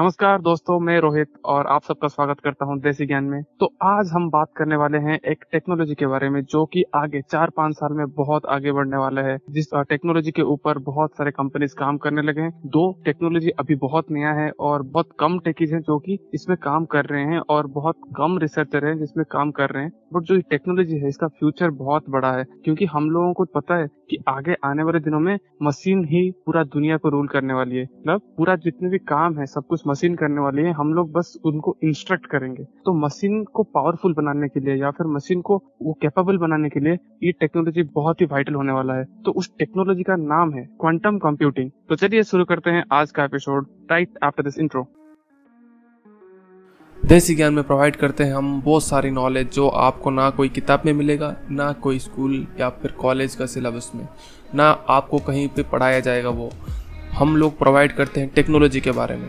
नमस्कार दोस्तों, मैं रोहित और आप सबका स्वागत करता हूँ देसी ज्ञान में। तो आज हम बात करने वाले हैं एक टेक्नोलॉजी के बारे में, जो कि आगे चार पाँच साल में बहुत आगे बढ़ने वाला है, जिस टेक्नोलॉजी के ऊपर बहुत सारे कंपनीज़ काम करने लगे हैं। दो टेक्नोलॉजी अभी बहुत नया है और बहुत कम टेकीज है जो की इसमें काम कर रहे हैं और बहुत कम रिसर्चर है जिसमें काम कर रहे हैं। बट जो टेक्नोलॉजी है, इसका फ्यूचर बहुत बड़ा है, क्योंकि हम लोगों को पता है कि आगे आने वाले दिनों में मशीन ही पूरा दुनिया को रूल करने वाली है। मतलब पूरा जितने भी काम है, सब कुछ मशीन करने वाली है, हम लोग बस उनको इंस्ट्रक्ट करेंगे। तो मशीन को पावरफुल बनाने के लिए या फिर मशीन को वो कैपेबल बनाने के लिए ये टेक्नोलॉजी बहुत ही वाइटल होने वाला है। तो उस टेक्नोलॉजी का नाम है क्वांटम कंप्यूटिंग तो चलिए शुरू करते हैं आज का episode right after this intro Desi Gyaan में प्रोवाइड करते हैं हम बहुत सारी नॉलेज जो आपको ना कोई किताब में मिलेगा, ना कोई स्कूल या फिर कॉलेज का सिलेबस में, ना आपको कहीं पे पढ़ाया जाएगा वो। हम लोग प्रोवाइड करते हैं टेक्नोलॉजी के बारे में।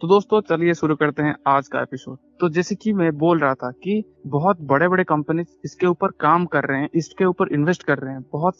तो दोस्तों, चलिए शुरू करते हैं आज का एपिसोड तो जैसे कि मैं बोल रहा था कि बहुत बड़े बड़े कंपनी इसके ऊपर काम कर रहे हैं, इसके ऊपर इन्वेस्ट कर रहे हैं। बहुत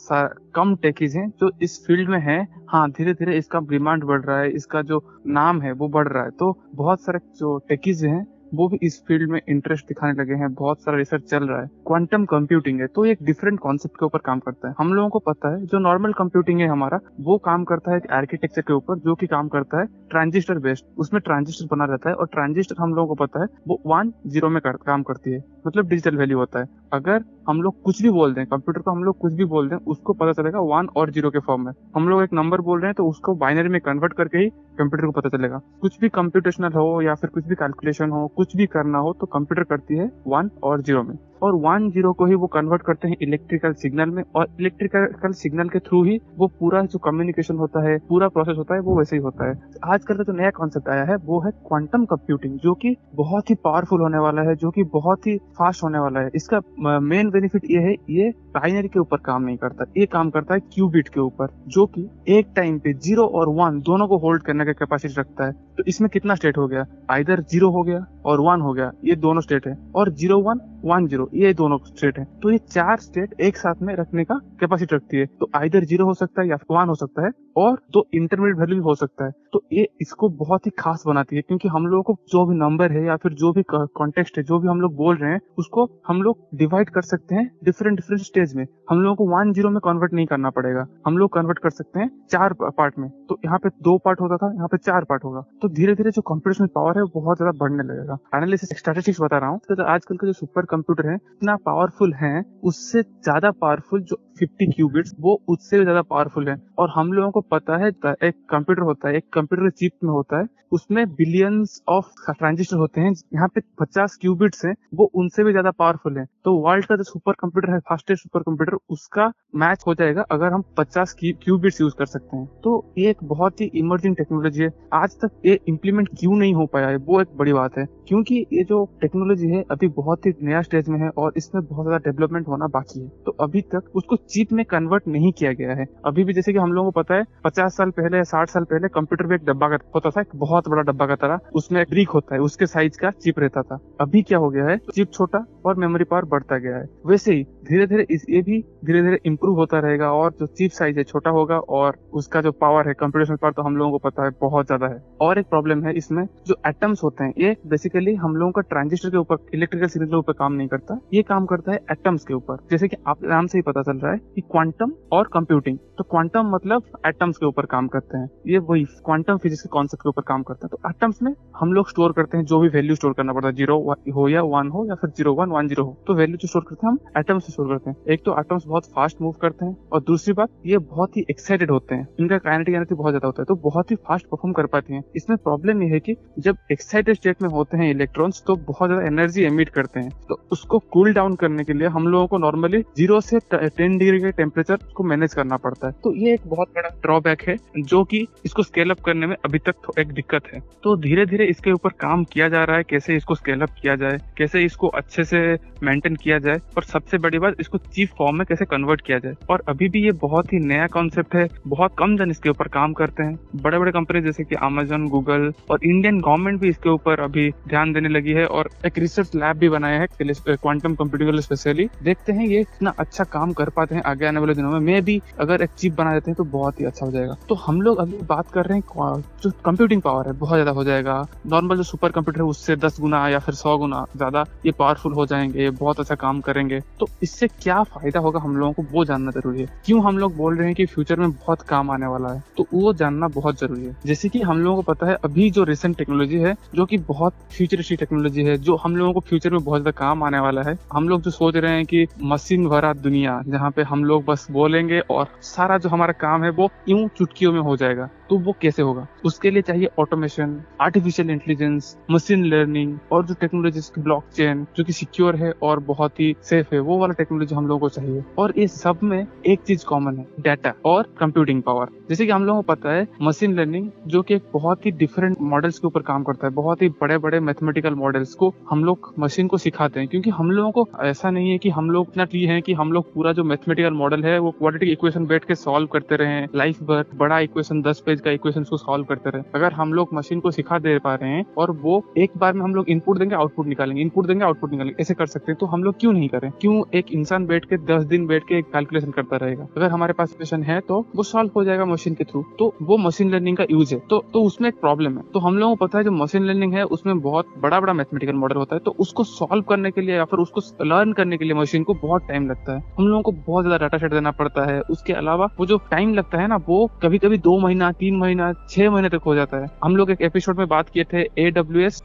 कम टेकीज हैं जो इस फ़ील्ड में है। हाँ धीरे धीरे इसका डिमांड बढ़ रहा है, इसका जो नाम है वो बढ़ रहा है। तो बहुत सारे जो टेकीज हैं वो भी इस फ़ील्ड में इंटरेस्ट दिखाने लगे हैं बहुत सारा रिसर्च चल रहा है। क्वांटम कंप्यूटिंग है तो एक डिफरेंट कॉन्सेप्ट के ऊपर काम करता है। हम लोगों को पता है जो नॉर्मल कंप्यूटिंग है हमारा वो काम करता है आर्किटेक्चर के ऊपर जो की काम करता है ट्रांजिस्टर बेस्ड उसमें ट्रांजिस्टर बना रहता है और ट्रांजिस्टर हम लोगों को पता है वो वन ज़ीरो में कर, काम करती है। मतलब डिजिटल वैल्यू होता है। अगर हम लोग कुछ भी बोल दें कंप्यूटर को हम लोग कुछ भी बोल दें, उसको पता चलेगा वन और ज़ीरो के फॉर्म में। हम लोग एक नंबर बोल रहे हैं तो उसको बाइनरी में कन्वर्ट करके ही कंप्यूटर को पता चलेगा। कुछ भी कंप्यूटेशनल हो या फिर कुछ भी कैलकुलेशन हो, कुछ भी करना हो तो कंप्यूटर करती है वन और ज़ीरो में। और वन ज़ीरो को ही वो कन्वर्ट करते हैं इलेक्ट्रिकल सिग्नल में और इलेक्ट्रिकल सिग्नल के थ्रू ही वो पूरा जो कम्युनिकेशन होता है, पूरा प्रोसेस होता है, वो वैसे ही होता है। आजकल का जो नया कॉन्सेप्ट आया है, वो है क्वांटम कंप्यूटिंग जो कि बहुत ही पावरफुल होने वाला है, जो कि बहुत ही फास्ट होने वाला है। इसका मेन बेनिफिट ये है, ये बाइनरी के ऊपर काम नहीं करता। ये काम करता है क्यूबिट के ऊपर, जो कि एक टाइम पे ज़ीरो और वन दोनों को होल्ड करने का कैपेसिटी रखता है। तो इसमें कितना स्टेट हो गया? आइधर ज़ीरो हो गया और वन हो गया। ये दोनों स्टेट है। और ज़ीरो वन वन ज़ीरो ये दोनों स्टेट है। तो ये चार स्टेट एक साथ में रखने का कैपेसिटी रखती है। तो आइधर ज़ीरो हो सकता है या वन हो सकता है। और दो इंटरमीडिएट वैल्यू भी हो सकता है। तो ये इसको बहुत ही खास बनाती है, क्योंकि हम लोगों को जो भी नंबर है या फिर जो भी कॉन्टेक्स्ट है, जो भी हम लोग बोल रहे हैं, उसको हम लोग डिवाइड कर सकते हैं डिफरेंट डिफरेंट स्टेज में। हम लोगों को वन ज़ीरो में कन्वर्ट नहीं करना पड़ेगा। हम लोग कन्वर्ट कर सकते हैं चार पार्ट में। तो यहाँ पे दो पार्ट होता था, यहाँ पे चार पार्ट होगा। तो धीरे धीरे जो कंप्यूटेशन पावर है, वो बहुत ज़्यादा बढ़ने लगेगा। एनालिसिस स्टैटिस्टिक्स बता रहा हूँ। तो आजकल के जो सुपर कंप्यूटर है, इतना पावरफुल है, उससे ज़्यादा पावरफुल जो 50 क्यूबिट्स वो उससे भी ज़्यादा पावरफुल है। और हम लोगों को पता है एक कंप्यूटर होता है, एक कंप्यूटर चिप में होता है। उसमें बिलियंस ऑफ़ ट्रांजिस्टर होते हैं। यहाँ पे 50 क्यूबिट्स हैं। वो उनसे भी ज़्यादा पावरफुल है। तो वर्ल्ड का जो सुपर कंप्यूटर है फास्टेस्ट सुपर कंप्यूटर उसका मैच हो जाएगा अगर हम 50 क्यूबिट्स यूज़ कर सकते हैं। तो ये एक बहुत ही इमर्जिंग टेक्नोलॉजी है। आज तक ये इम्प्लीमेंट क्यों नहीं हो पाया है वो एक बड़ी बात है। क्योंकि ये जो टेक्नोलॉजी है, अभी बहुत ही नया स्टेज में है और इसमें बहुत ज़्यादा डेवलपमेंट होना बाकी है। तो अभी तक उसको चिप में कन्वर्ट नहीं किया गया है। अभी भी जैसे कि हम लोगों को पता है पचास साल पहले, साठ साल पहले कंप्यूटर में एक डब्बा का होता था, एक बहुत बड़ा डब्बा का तरह। उसमें एक ब्रिक होता है, उसके साइज़ का चिप रहता था। अभी क्या हो गया है चिप छोटा और मेमोरी पावर बढ़ता गया है। वैसे ही धीरे धीरे ये भी धीरे धीरे इंप्रूव होता रहेगा और जो चिप साइज़ है, छोटा होगा और उसका जो पावर है कंप्यूटेशन पावर तो हम लोगों को पता है, बहुत ज़्यादा है। और एक प्रॉब्लम है इसमें, जो एटम्स होते हैं, ये बेसिकली हम लोगों का ट्रांजिस्टर के ऊपर इलेक्ट्रिकल सिग्नल के ऊपर काम नहीं करता। ये काम करता है एटम्स के ऊपर। जैसे कि आप नाम से ही पता चल रहा है कि क्वांटम और कंप्यूटिंग तो क्वांटम मतलब एटम्स के ऊपर काम करते हैं। ये वही क्वांटम फिजिक्स के कॉन्सेप्ट के ऊपर काम करते हैं। तो एटम्स में हम लोग स्टोर करते हैं जो भी वैल्यू स्टोर करना पड़ता है। ज़ीरो हो या वन हो या फिर ज़ीरो वन वन ज़ीरो हो। तो वैल्यू जो स्टोर करते हैं, हम एटम्स स्टोर करते हैं। एक तो एटम्स बहुत फास्ट मूव करते हैं और दूसरी बात, ये बहुत ही एक्साइटेड होते हैं। इनका काइनेटिक एनर्जी बहुत ज़्यादा होता है तो बहुत ही फास्ट परफॉर्म कर पाती हैं। इसमें प्रॉब्लम ये है कि जब एक्साइटेड स्टेट में होते हैं इलेक्ट्रॉन्स तो बहुत ज़्यादा एनर्जी एमिट करते हैं। तो उसको कूल डाउन करने के लिए हम लोगों को नॉर्मली ज़ीरो से टेन डिग्री के टेम्परेचर को मैनेज करना पड़ता है। तो ये एक बहुत बड़ा ड्रॉबैक है, जो कि इसको स्केल अप करने में अभी तक एक दिक्कत है। तो धीरे धीरे इसके ऊपर काम किया जा रहा है, कैसे इसको स्केल अप किया जाए, कैसे इसको अच्छे से मेंटेन किया जाए, और सबसे बड़ी बात, इसको चीफ फॉर्म में कैसे कन्वर्ट किया जाए। और अभी भी ये बहुत ही नया कॉन्सेप्ट है, बहुत कम जन इसके ऊपर काम करते हैं। बड़े बड़े कंपनी जैसे कि अमेजोन गूगल और इंडियन गवर्नमेंट भी इसके ऊपर अभी ध्यान देने लगी है और एक रिसर्च लैब भी बनाया है क्वांटम कंप्यूटिंग स्पेशली देखते हैं ये इतना अच्छा काम कर पाते हैं आगे आने वाले दिनों में। मे भी अगर एक चिप बना देते हैं तो बहुत ही अच्छा हो जाएगा। तो हम लोग अभी बात कर रहे हैं जो कंप्यूटिंग पावर है, बहुत ज़्यादा हो जाएगा। नॉर्मल जो सुपर कंप्यूटर है, उससे दस गुना या फिर सौ गुना ज़्यादा ये पावरफुल हो जाएँगे, बहुत अच्छा काम करेंगे। तो इससे क्या फ़ायदा होगा हम लोगों को, वो जानना ज़रूरी है। क्यों हम लोग बोल रहे हैं कि फ्यूचर में बहुत काम आने वाला है? तो वो जानना बहुत ज़रूरी है। जैसे कि हम लोगों को पता है, अभी जो रिसेंट टेक्नोलॉजी है, जो कि बहुत फ्यूचरिस्टिक टेक्नोलॉजी है, जो हम लोगों को फ्यूचर में बहुत ज़्यादा काम आने वाला है, हम लोग जो सोच रहे हैं कि मशीन भरा दुनिया, जहाँ पे हम लोग बस बोलेंगे और सारा जो हमारा काम है, वो यूँ चुटकियों में हो जाएगा। तो वो कैसे होगा? उसके लिए चाहिए automation artificial intelligence machine learning और जो टेक्नोलॉजी ब्लॉक चेन जो की सिक्योर है और बहुत ही सेफ़ है, वो वाला टेक्नोलॉजी हम लोगों को चाहिए। और इस सब में एक चीज़ कॉमन है डाटा और कंप्यूटिंग पावर जैसे कि हम लोगों को पता है मशीन लर्निंग जो कि एक बहुत ही डिफरेंट मॉडल्स के ऊपर काम करता है, बहुत ही बड़े बड़े मैथमेटिकल मॉडल्स को हम लोग मशीन को सिखाते हैं। क्योंकि हम लोगों को ऐसा नहीं है कि हम लोग इतना ट्री है कि हम लोग पूरा जो मैथमेटिकल मॉडल है, वो क्वाड्रेटिक इक्वेशन बैठ के सॉल्व करते रहे लाइफ भर बड़ा इक्वेशन दस पेज का इक्वेशन को सॉल्व करते रहे। अगर हम लोग मशीन को सिखा दे पा रहे हैं और वो एक बार में हम लोग इनपुट देंगे आउटपुट निकालेंगे। इनपुट देंगे आउटपुट निकालेंगे। ऐसे कर सकते हैं। तो हम लोग क्यों नहीं करें? क्यों एक इंसान बैठ के दस दिन बैठ के कैलकुलेशन करता रहेगा? अगर हमारे पास क्वेश्चन है तो वो सॉल्व हो जाएगा मशीन के थ्रू तो वो मशीन लर्निंग का यूज़ है। तो तो उसमें एक प्रॉब्लम है। तो हम लोगों को पता है जो मशीन लर्निंग है, उसमें बहुत बड़ा बड़ा मैथमेटिकल मॉडल होता है। तो उसको सॉल्व करने के लिए या फिर उसको लर्न करने के लिए मशीन को बहुत टाइम लगता है। हम लोगों को बहुत ज़्यादा डाटा सेट देना पड़ता है। उसके अलावा वो जो टाइम लगता है ना, वो कभी कभी दो महीना, तीन महीना, छह महीने तक हो जाता है। हम लोग एक एपिसोड में बात किए थे ए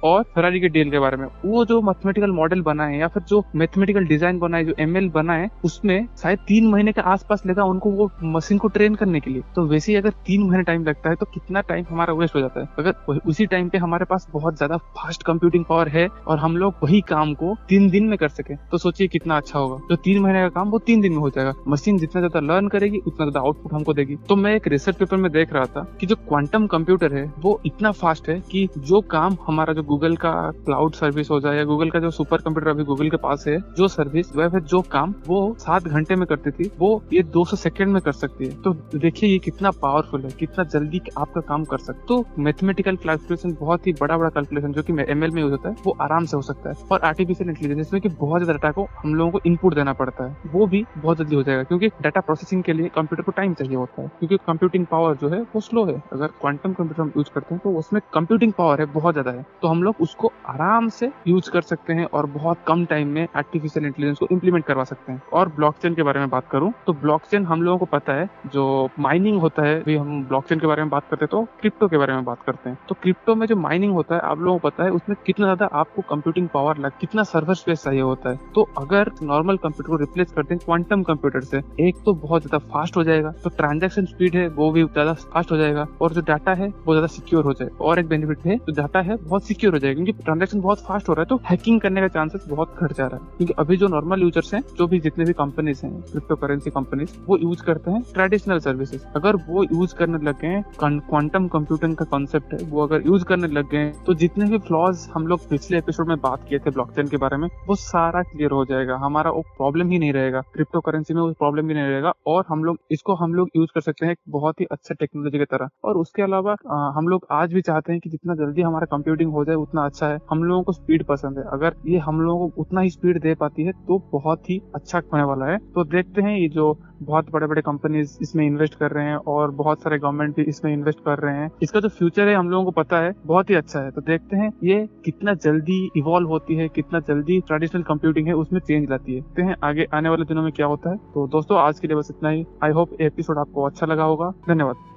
और फरारी के डील के बारे में। वो जो मैथमेटिकल मॉडल बनाए या फिर जो मैथमेटिकल डिज़ाइन बनाए जो एमएल बनाए उसमें शायद तीन महीने के आसपास लगा उनको वो मशीन को ट्रेन करने के लिए। तो वैसे ही अगर तीन महीने टाइम लगता है तो कितना टाइम हमारा वेस्ट हो जाता है। अगर उसी टाइम पे हमारे पास बहुत ज़्यादा फास्ट कंप्यूटिंग पावर है और हम लोग वही काम को तीन दिन में कर सके तो सोचिए कितना अच्छा होगा। जो तीन महीने का काम, वो तीन दिन में हो जाएगा। मशीन जितना ज़्यादा लर्न करेगी, उतना ज़्यादा आउटपुट हमको देगी। तो मैं एक रिसर्च पेपर में देख रहा था कि जो क्वांटम कंप्यूटर है, वो इतना फास्ट है कि जो काम हमारा जो गूगल का क्लाउड सर्विस हो जाए या गूगल का जो सुपर कंप्यूटर अभी गूगल के पास है, जो सर्विस वह जो काम वो सात घंटे में करती थी, वो ये 200 सेकंड में कर सकती है। तो देखिए ये कितना पावरफुल है, कितना जल्दी आपका काम कर सकते तो मैथमेटिकल कैलकुलेशन बहुत ही बड़ा बड़ा कैलकुलेशन जो कि एमएल में यूज़ होता है, वो आराम से हो सकता है। और आर्टिफिशियल इंटेलिजेंस जिसमें कि बहुत ज़्यादा डाटा को हम लोगों को इनपुट देना पड़ता है, वो भी बहुत जल्दी हो जाएगा। क्योंकि डाटा प्रोसेसिंग के लिए कंप्यूटर को टाइम चाहिए होता है, क्योंकि कंप्यूटिंग पावर जो है, वो स्लो है, अगर क्वांटम कंप्यूटर हम यूज़ करते हैं तो उसमें कंप्यूटिंग पावर है, बहुत ज़्यादा है। तो हम लोग उसको आराम से यूज़ कर सकते हैं और बहुत कम टाइम में आर्टिफिशियल इंटेलिजेंस को इम्प्लीमेंट करवा सकते हैं। और ब्लॉकचेन के बारे में बात करूँ तो ब्लॉकचेन हम लोगों को पता है, जो माइनिंग होता है, भी हम ब्लॉकचेन के बारे में बात करते हैं तो क्रिप्टो के बारे में बात करते हैं। तो क्रिप्टो में जो माइनिंग होता है, आप लोगों को पता है, उसमें कितना ज़्यादा आपको कंप्यूटिंग पावर लग, कितना सर्वर स्पेस चाहिए होता है। तो अगर नॉर्मल कंप्यूटर को रिप्लेस करते हैं क्वांटम कंप्यूटर से, एक तो बहुत ज़्यादा फास्ट हो जाएगा तो ट्रांजेक्शन स्पीड है, वो भी ज़्यादा फास्ट हो जाएगा। और जो डाटा है, वो ज़्यादा सिक्योर हो जाए। और एक बेनिफिट है, जो डाटा है, बहुत सिक्योर हो जाएगा, क्योंकि ट्रांजेक्शन बहुत फास्ट हो रहा है तो हैकिंग करने का चांसेस बहुत घट जा रहा है। क्योंकि अभी जो नॉर्मल यूज़र्स हैं, जो भी जितने भी कंपनीज़ हैं क्रिप्टो करेंसी कंपनीज़ वो यूज़ करते हैं ट्रेडिशनल सर्विसेज़ अगर वो यूज़ करने लग गए क्वांटम कंप्यूटिंग का कॉन्सेप्ट है, वो अगर यूज़ करने लग गए तो जितने भी फ्लॉज हम लोग पिछले एपिसोड में बात किए थे ब्लॉकचेन के बारे में, वो सारा क्लियर हो जाएगा। हमारा वो प्रॉब्लम ही नहीं रहेगा। क्रिप्टो करेंसी में वो प्रॉब्लम भी नहीं रहेगा और हम लोग, इसको हम लोग यूज़ कर सकते हैं बहुत ही अच्छा टेक्नोलॉजी की तरह। और उसके अलावा हम लोग आज भी चाहते हैं कि जितना जल्दी हमारा कंप्यूटिंग हो जाए, उतना अच्छा है। हम लोगों को स्पीड पसंद है। अगर ये हम लोगों को उतना ही स्पीड दे पाती है तो बहुत ही अच्छा होने वाला है। तो देखते हैं ये जो बहुत बड़े बड़े कंपनीज़ इसमें इन्वेस्ट कर रहे हैं और बहुत सारे गवर्नमेंट भी इसमें इन्वेस्ट कर रहे हैं। इसका जो फ्यूचर है, हम लोगों को पता है, बहुत ही अच्छा है। तो देखते हैं ये कितना जल्दी इवॉल्व होती है, कितना जल्दी ट्रेडिशनल कंप्यूटिंग है, उसमें चेंज लाती है। देखते हैं आगे, आने वाले दिनों में क्या होता है। तो दोस्तों, आज के लिए बस इतना ही। आई होप एपिसोड आपको अच्छा लगा होगा। धन्यवाद।